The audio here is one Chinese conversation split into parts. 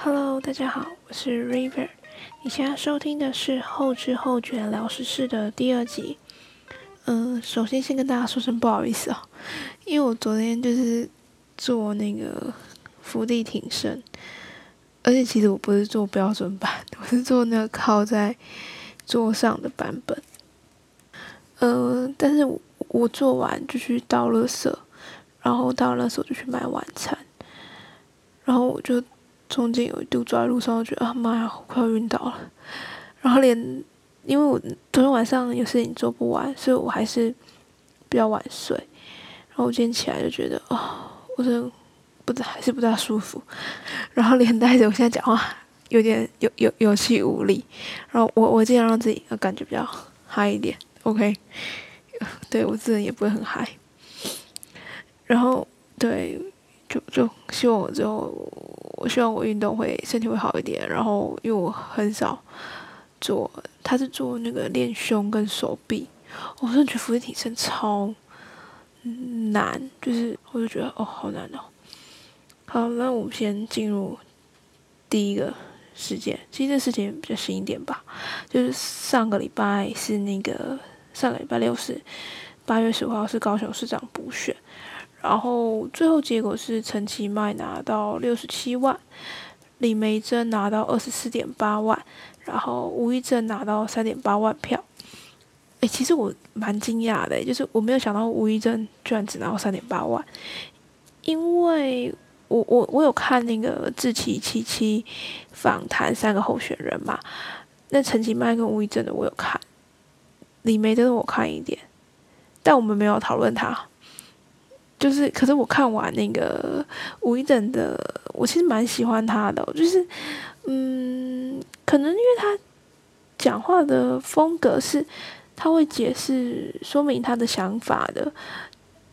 Hello，大家好，我是 River。你现在收听的是后知后觉聊时事的第二集。嗯，首先先跟大家说声不好意思哦，因为我昨天就是做那个伏地挺身，而且其实我不是做标准版，我是做那个靠在桌上的版本。呃，但是我做完就去倒垃圾，然后到那时候就去买晚餐，然后我就。中间有一度走在路上，我觉得啊妈呀，我快要晕倒了。然后连因为我昨天晚上有事情做不完，所以我还是比较晚睡。然后我今天起来就觉得啊，我真不还是不大舒服。然后连带着我现在讲话有点有有有气无力。然后我我尽量让自己感觉比较嗨一点，OK？对我自己也不会很嗨。然后对。就就希望我之后，我希望我运动会身体会好一点。然后因为我很少做，他是做那个练胸跟手臂，我真的觉得俯卧撑超难，就是我就觉得哦好难哦。好，那我们先进入第一个事件，其实这事件比较新一点吧，就是上个礼拜是那个上个礼拜六是八月十五号是高雄市长补选。然后最后结果是陈其迈拿到六十七万，李梅珍拿到二十四点八万，然后吴益正拿到三点八万票。哎，其实我蛮惊讶的，就是我没有想到吴益正居然只拿到三点八万，因为我我我有看那个志奇七七访谈三个候选人嘛，那陈其迈跟吴益正的我有看，李梅珍的我看一点，但我们没有讨论他。就是，可是我看完那个吴一正的，我其实蛮喜欢他的。就是，嗯，可能因为他讲话的风格是，他会解释、说明他的想法的。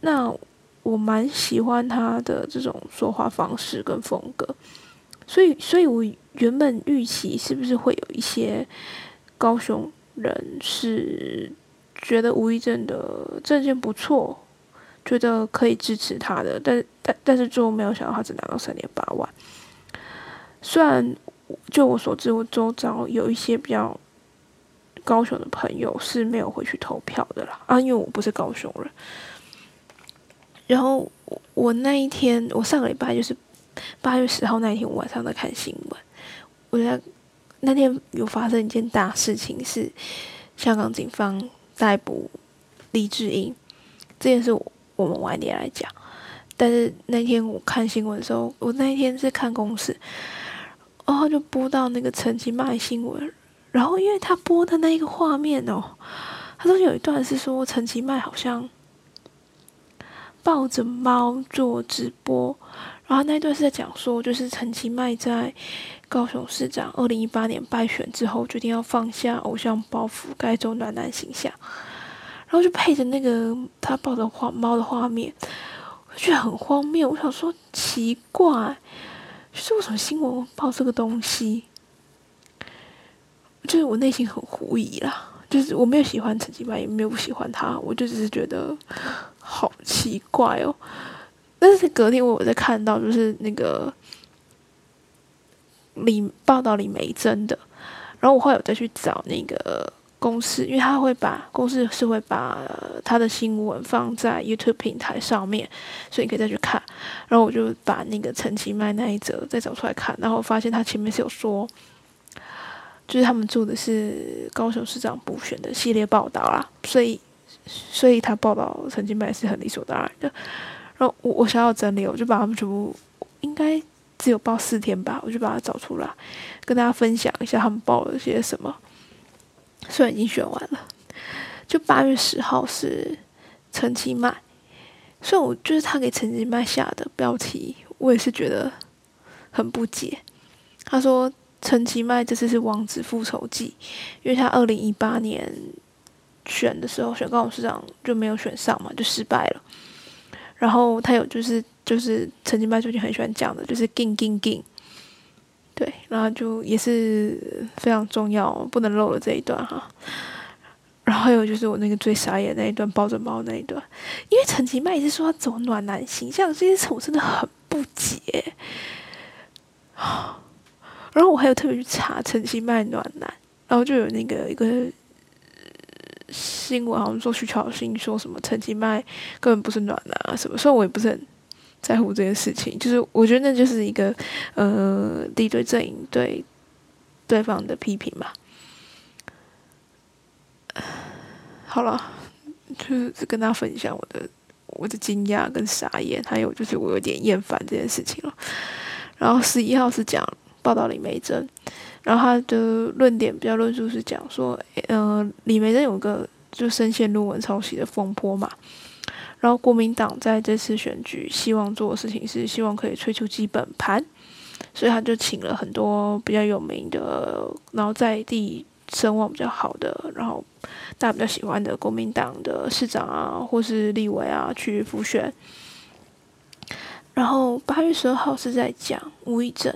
那我蛮喜欢他的这种说话方式跟风格。所以，所以我原本预期是不是会有一些高雄人是觉得吴一正的证件不错。觉得可以支持他的，但但但是最后没有想到他只拿到三点八万。虽然就我所知，我周遭有一些比较高雄的朋友是没有回去投票的啦，啊，因为我不是高雄人。然后我那一天，我上个礼拜就是八月十号那一天，我晚上在看新闻，我在那天有发生一件大事情，是香港警方逮捕李志英这件事。我。我们晚点来讲，但是那天我看新闻的时候，我那一天是看公司，然后就播到那个陈其迈新闻，然后因为他播的那一个画面哦，他说有一段是说陈其迈好像抱着猫做直播，然后那一段是在讲说，就是陈其迈在高雄市长二零一八年败选之后，决定要放下偶像包袱，改走暖男形象。然后就配着那个他抱着画猫的画面，我觉得很荒谬。我想说奇怪，就是为什么新闻报这个东西？就是我内心很狐疑啦。就是我没有喜欢陈其迈，也没有不喜欢他，我就只是觉得好奇怪哦。但是隔天我有在看到，就是那个李报道李梅珍的，然后我后来有再去找那个。公司，因为他会把公司是会把他的新闻放在 YouTube 平台上面，所以你可以再去看。然后我就把那个陈其迈那一则再找出来看，然后发现他前面是有说，就是他们做的是高雄市长补选的系列报道啦，所以所以他报道陈其迈是很理所当然的。然后我我想要整理，我就把他们全部应该只有报四天吧，我就把它找出来，跟大家分享一下他们报了些什么。虽然已经选完了，就八月十号是陈其迈，所以我就是他给陈其迈下的标题，我也是觉得很不解。他说陈其迈这次是王子复仇记，因为他二零一八年选的时候选高雄市长就没有选上嘛，就失败了。然后他有就是就是陈其迈最近很喜欢讲的，就是 “ging ging ging”。然后就也是非常重要，不能漏了这一段哈。然后还有就是我那个最傻眼那一段抱着猫那一段，因为陈其迈一直说他走暖男形象，这件事我真的很不解。然后我还有特别去查陈其麦暖男，然后就有那个一个新闻，好像说徐巧芯说什么陈其麦根本不是暖男啊什么，虽然我也不是很在乎这件事情，就是我觉得那就是一个呃敌对阵营对对方的批评嘛。好了，就是跟大家分享我的我的惊讶跟傻眼，还有就是我有点厌烦这件事情了。然后十一号是讲报道李梅珍，然后他的论点比较论述是讲说，呃，李梅珍有个就深陷论文抄袭的风波嘛。然后国民党在这次选举希望做的事情是希望可以推出基本盘，所以他就请了很多比较有名的，然后在地。声望比较好的，然后大家比较喜欢的国民党的市长啊，或是立委啊去复选。然后八月十二号是在讲吴以正，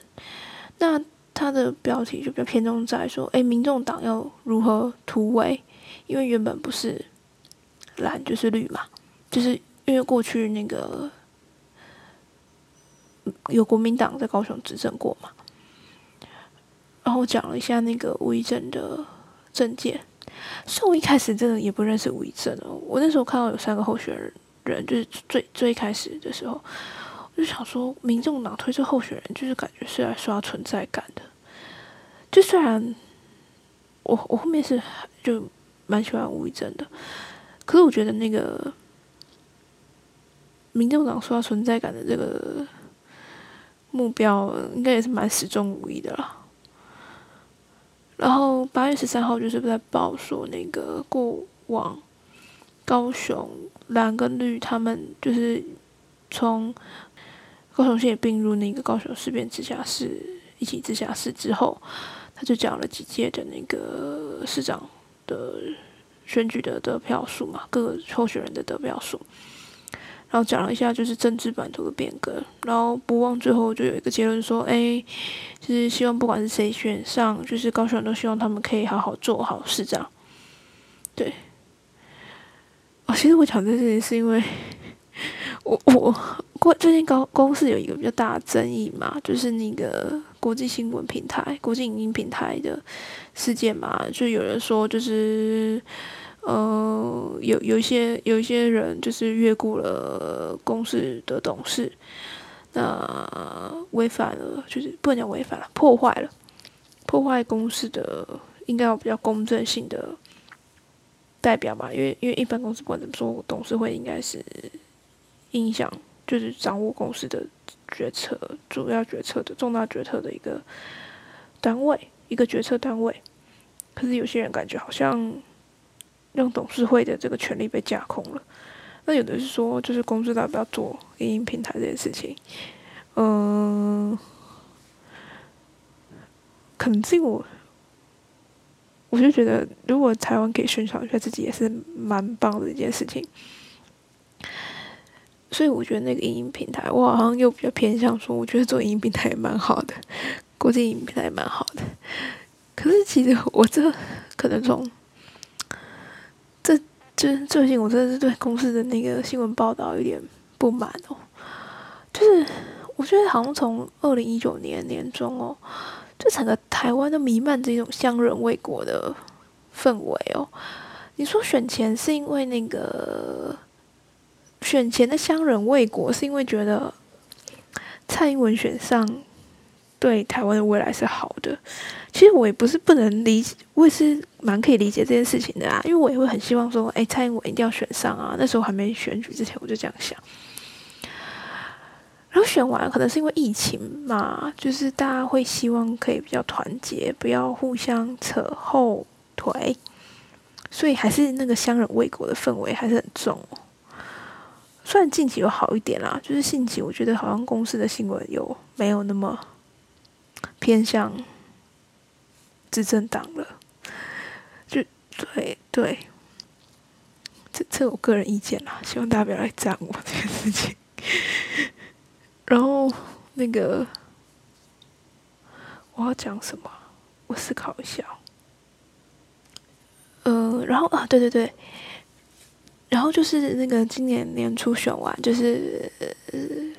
那他的标题就比较偏重在说，哎，民众党要如何突围？因为原本不是蓝就是绿嘛，就是因为过去那个有国民党在高雄执政过嘛。然后讲了一下那个吴怡正的证件，所以我一开始真的也不认识吴怡正哦。我那时候看到有三个候选人，就是最最开始的时候，我就想说，民众党推出候选人，就是感觉是来刷存在感的。就虽然我我后面是就蛮喜欢吴怡正的，可是我觉得那个民众党刷存在感的这个目标，应该也是蛮始终无疑的啦。然后八月十三号就是在报说那个过往高雄蓝跟绿他们就是从高雄县并入那个高雄市变直辖市一起直辖市之后，他就讲了几届的那个市长的选举的得票数嘛，各个候选人的得票数。然后讲了一下就是政治版图的变革，然后不忘最后就有一个结论说，哎，就是希望不管是谁选上，就是高雄人都希望他们可以好好做好市长。对，哦，其实我讲这件事情是因为，我我过最近高公司有一个比较大的争议嘛，就是那个国际新闻平台、国际影音平台的事件嘛，就有人说就是。呃，有有一些有一些人就是越过了公司的董事，那违反了，就是不能讲违反了，破坏了，破坏公司的应该有比较公正性的代表吧，因为因为一般公司不管怎么说，董事会应该是影响，就是掌握公司的决策、主要决策的重大决策的一个单位，一个决策单位。可是有些人感觉好像。让董事会的这个权利被架空了。那有的是说，就是公司要不要做运营平台这件事情？嗯，可能是我，我就觉得，如果台湾可以宣传一下自己，也是蛮棒的一件事情。所以我觉得那个运营平台，我好像又比较偏向说，我觉得做运营平台也蛮好的，国际运营平台也蛮好的。可是其实我这可能从。就是最近我真的是对公司的那个新闻报道有点不满哦，就是我觉得好像从二零一九年年中哦，就整个台湾都弥漫着一种乡人为国的氛围哦。你说选前是因为那个选前的乡人为国，是因为觉得蔡英文选上。对台湾的未来是好的，其实我也不是不能理解，我也是蛮可以理解这件事情的啊。因为我也会很希望说，哎，蔡英文一定要选上啊。那时候还没选举之前，我就这样想。然后选完，可能是因为疫情嘛，就是大家会希望可以比较团结，不要互相扯后腿，所以还是那个乡人为国的氛围还是很重。虽然近期有好一点啦，就是近期我觉得好像公司的新闻有没有那么。偏向执政党了，就对对，这这我个人意见啦，希望大家不要来赞我这件事情。然后那个我要讲什么？我思考一下。呃，然后啊，对对对，然后就是那个今年年初选完，就是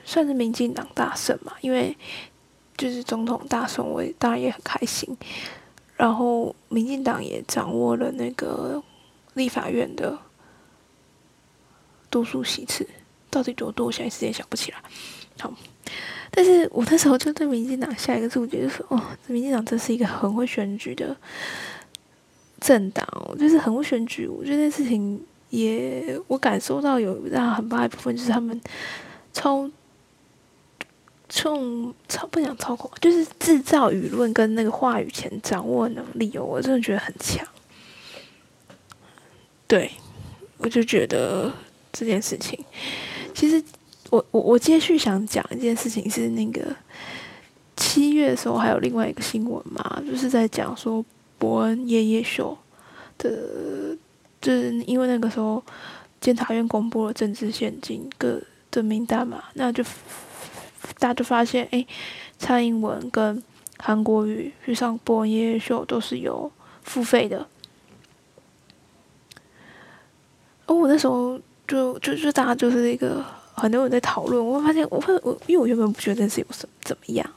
算是民进党大胜嘛，因为。就是总统大选，我当然也很开心。然后民进党也掌握了那个立法院的多数席次，到底多多，我现在实在想不起来。好，但是我那时候就对民进党下一个注解，就是哦，民进党真是一个很会选举的政党，就是很会选举。我觉得这件事情也我感受到有让很大一部分就是他们超。冲操不想操控，就是制造舆论跟那个话语权掌握能力哦，我真的觉得很强。对，我就觉得这件事情，其实我我我接续想讲一件事情是那个七月的时候还有另外一个新闻嘛，就是在讲说伯恩夜夜秀的，就是因为那个时候监察院公布了政治现金各的名单嘛，那就。大家就发现，哎，蔡英文跟韩国瑜去上《播恩夜夜秀》都是有付费的。哦，我那时候就就就大家就是一个很多人在讨论，我发现我会我因为我原本不觉得这件事有什么怎么样，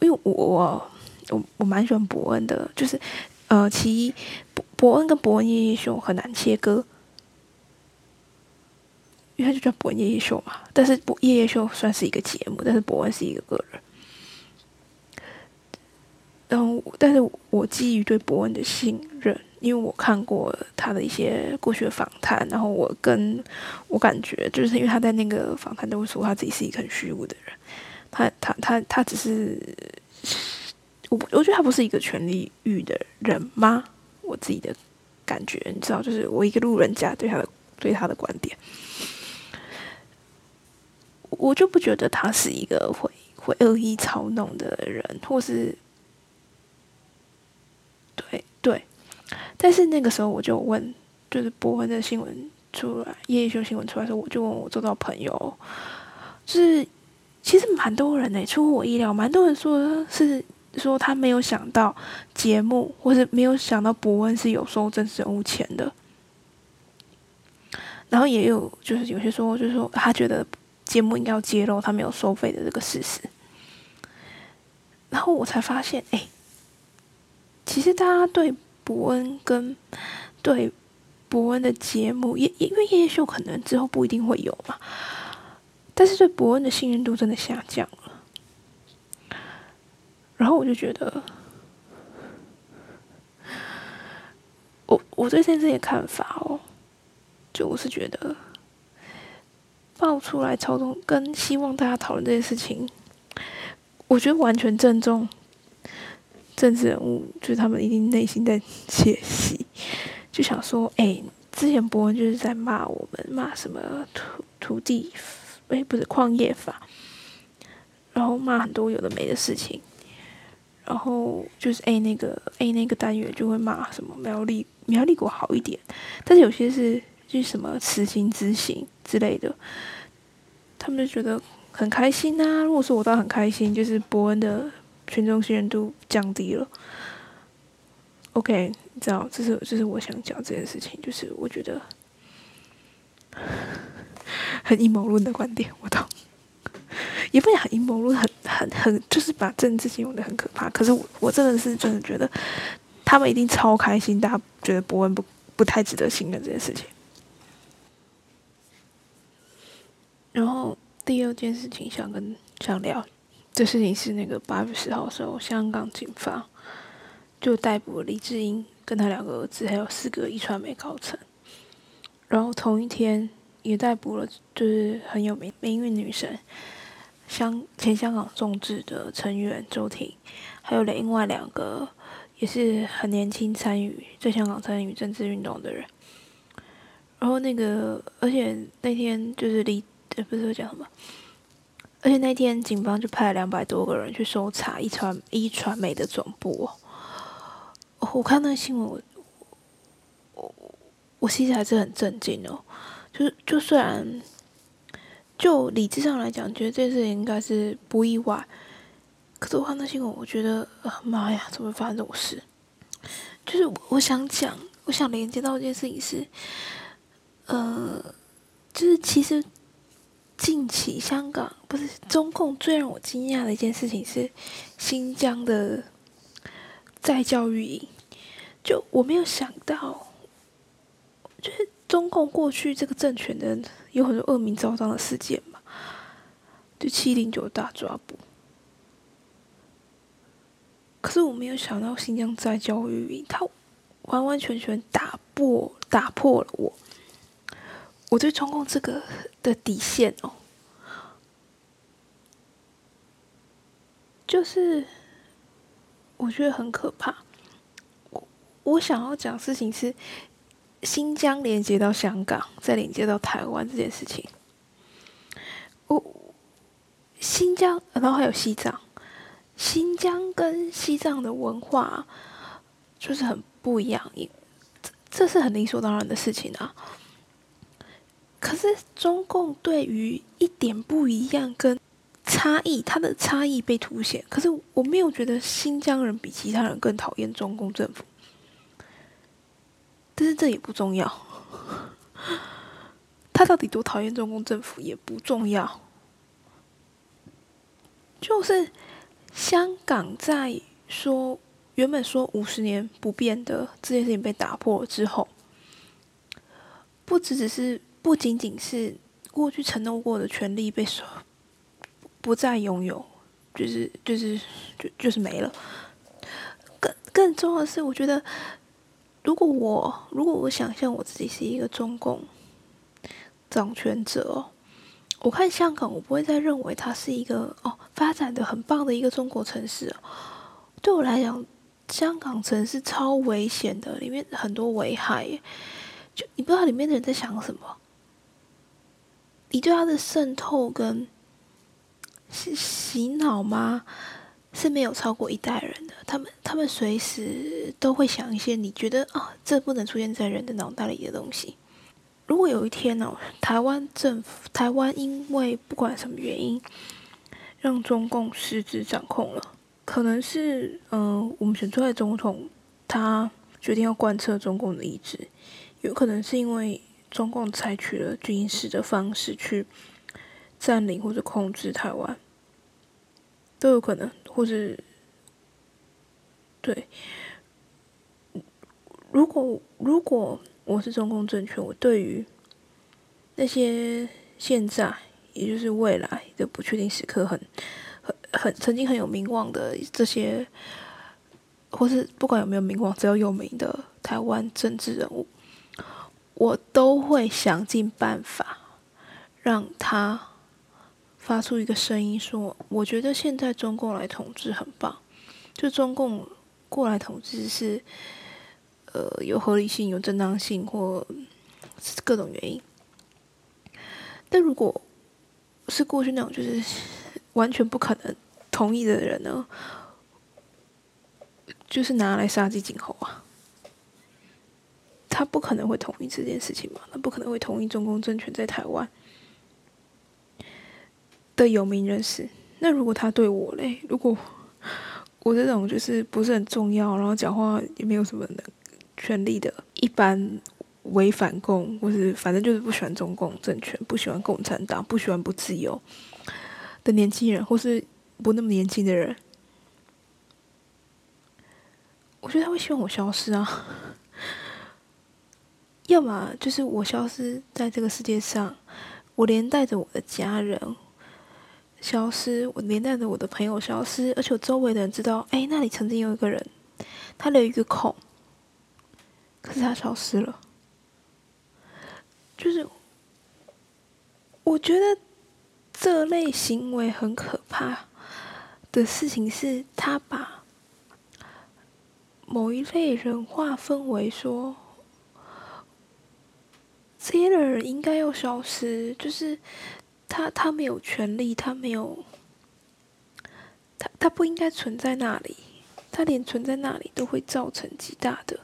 因为我我我我蛮喜欢伯恩的，就是呃，其一伯伯恩跟《伯恩夜夜秀》很难切割。因为他就叫伯恩夜夜秀嘛，但是伯夜夜秀算是一个节目，但是伯恩是一个个人。然后，但是我基于对伯恩的信任，因为我看过他的一些过去的访谈，然后我跟我感觉，就是因为他在那个访谈都会说他自己是一个很虚无的人，他他他他只是，我我觉得他不是一个权力欲的人吗？我自己的感觉，你知道，就是我一个路人甲对他的对他的观点。我就不觉得他是一个会会恶意操弄的人，或是对对。但是那个时候我就问，就是伯恩的新闻出来，夜夜秀新闻出来的时候，我就问我周遭朋友，就是其实蛮多人呢，出乎我意料，蛮多人说是说他没有想到节目，或是没有想到伯恩是有收真实人物钱的。然后也有就是有些说，就是说他觉得。节目应该要揭露他没有收费的这个事实，然后我才发现，哎，其实大家对伯恩跟对伯恩的节目，也因为夜夜秀可能之后不一定会有嘛，但是对伯恩的信任度真的下降了。然后我就觉得，我我对这件事的看法哦，就我是觉得。爆出来操纵，跟希望大家讨论这件事情，我觉得完全正中政治人物，就是他们一定内心在窃喜，就想说，哎，之前伯文就是在骂我们，骂什么土土地，哎，不是矿业法，然后骂很多有的没的事情，然后就是 A 那个 A 那个单元就会骂什么苗栗苗栗国好一点，但是有些是。就什么慈心之行之类的，他们就觉得很开心啊。如果说我倒很开心，就是伯恩的群众信任度降低了。OK，你知道，这是这是我想讲这件事情，就是我觉得 很阴谋论的观点，我懂，也不讲阴谋论，很很很，就是把政治形容的很可怕。可是我我真的是真的觉得，他们一定超开心，大家觉得伯恩不不太值得信任这件事情。然后第二件事情想跟想聊，这事情是那个八月十号的时候，香港警方就逮捕了李智英跟他两个儿子，还有四个一传媒高层。然后同一天也逮捕了，就是很有名名运女神香前香港众志的成员周婷，还有另外两个也是很年轻参与在香港参与政治运动的人。然后那个，而且那天就是李。也不是讲什么，而且那天警方就派了两百多个人去搜查一传一传媒的总部。我看那个新闻，我我我其实还是很震惊哦。就是就虽然就理智上来讲，觉得这件事应该是不意外，可是我看那新闻，我觉得啊妈呀，怎么发生这种事？就是我想讲，我想连接到一件事情是，呃，就是其实。近期香港不是中共最让我惊讶的一件事情是新疆的在教育营，就我没有想到，就是中共过去这个政权的有很多恶名昭彰的事件嘛，就七零九大抓捕，可是我没有想到新疆在教育营，它完完全全打破打破了我。我对中共这个的底线哦，就是我觉得很可怕。我我想要讲事情是新疆连接到香港，再连接到台湾这件事情。我新疆，然后还有西藏，新疆跟西藏的文化就是很不一样，这这是很理所当然的事情啊。可是中共对于一点不一样跟差异，它的差异被凸显。可是我没有觉得新疆人比其他人更讨厌中共政府，但是这也不重要。他到底多讨厌中共政府也不重要，就是香港在说原本说五十年不变的这件事情被打破之后，不只只是。不仅仅是过去承诺过的权利被收，不再拥有，就是就是就就是没了。更更重要的是，我觉得，如果我如果我想象我自己是一个中共掌权者哦，我看香港，我不会再认为它是一个哦发展的很棒的一个中国城市。对我来讲，香港城市超危险的，里面很多危害，就你不知道里面的人在想什么。你对他的渗透跟是洗脑吗？是没有超过一代人的。他们他们随时都会想一些你觉得啊，这不能出现在人的脑袋里的东西。如果有一天哦，台湾政府台湾因为不管什么原因，让中共失职掌控了，可能是嗯，我们选出来总统他决定要贯彻中共的意志，有可能是因为。中共采取了军事的方式去占领或者控制台湾，都有可能，或是对。如果如果我是中共政权，我对于那些现在也就是未来的不确定时刻，很很很曾经很有名望的这些，或是不管有没有名望，只要有名的台湾政治人物。我都会想尽办法让他发出一个声音，说：“我觉得现在中共来统治很棒，就中共过来统治是呃有合理性、有正当性或各种原因。但如果是过去那种就是完全不可能同意的人呢，就是拿来杀鸡儆猴啊。”他不可能会同意这件事情嘛？他不可能会同意中共政权在台湾的有名人士。那如果他对我嘞？如果我这种就是不是很重要，然后讲话也没有什么权利的，一般违反共，或是反正就是不喜欢中共政权，不喜欢共产党，不喜欢不自由的年轻人，或是不那么年轻的人，我觉得他会希望我消失啊。要么就是我消失在这个世界上，我连带着我的家人消失，我连带着我的朋友消失，而且我周围的人知道，哎，那里曾经有一个人，他留一个孔，可是他消失了。就是我觉得这类行为很可怕的事情是，他把某一类人划分为说。这些人应该要消失，就是他，他没有权利，他没有，他他不应该存在那里，他连存在那里都会造成极大的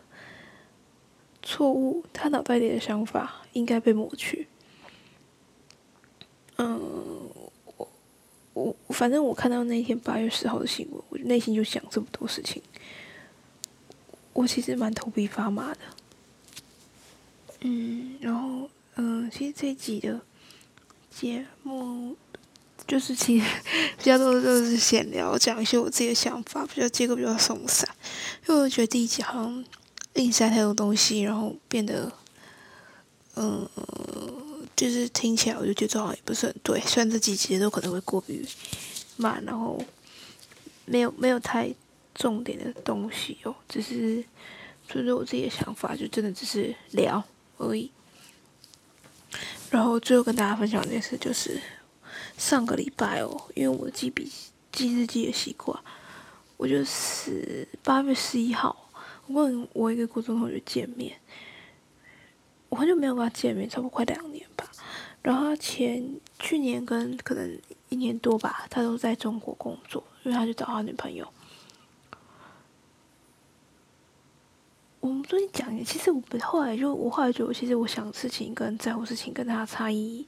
错误，他脑袋里的想法应该被抹去。嗯，我我反正我看到那天八月十号的新闻，我内心就想这么多事情，我其实蛮头皮发麻的。嗯，然后，嗯，其实这一集的节目就是其实比较多的都是闲聊，讲一些我自己的想法，比较结构比较松散。因为我觉得第一集好像硬塞太多东西，然后变得，嗯，就是听起来我就觉得好像也不是很对。虽然这几集都可能会过于慢，然后没有没有太重点的东西哦，只是就是我自己的想法，就真的只是聊而已。然后最后跟大家分享一件事，就是上个礼拜哦，因为我记笔记日记的习惯，我就是八月十一号，我跟我一个高中同学见面，我很久没有跟他见面，差不多快两年吧。然后他前去年跟可能一年多吧，他都在中国工作，因为他去找他女朋友。们最近讲，其实我后来就我后来觉得，其实我想事情跟在乎事情跟他差异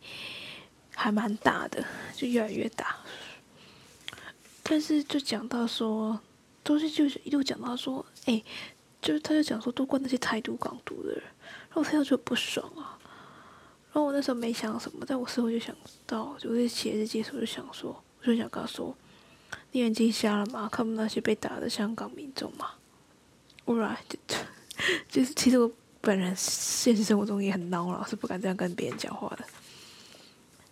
还蛮大的，就越来越大。但是就讲到说，东西就是一路讲到说，哎，就是他就讲说，都怪那些台独港独的人，然后我听到就不爽啊。然后我那时候没想什么，但我事后就想到，就是写日记的时候就想说，我就想跟他说，你眼睛瞎了吗？看不那些被打的香港民众吗？Alright。就是其实我本人现实生活中也很孬了，是不敢这样跟别人讲话的。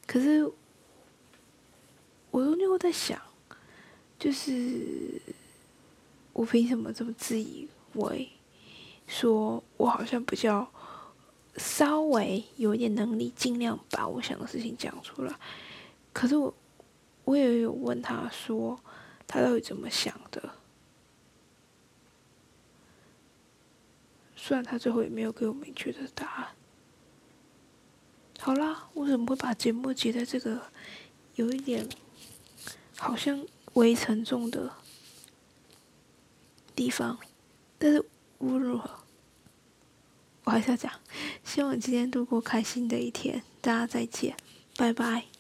可是我中间会在想，就是我凭什么这么自以为，说我好像比较稍微有一点能力，尽量把我想的事情讲出来。可是我我也有问他说，他到底怎么想的？虽然他最后也没有给我明确的答案。好啦，我怎么会把节目截在这个有一点好像微沉重的地方？但是无论如何，我还是要讲，希望今天度过开心的一天。大家再见，拜拜。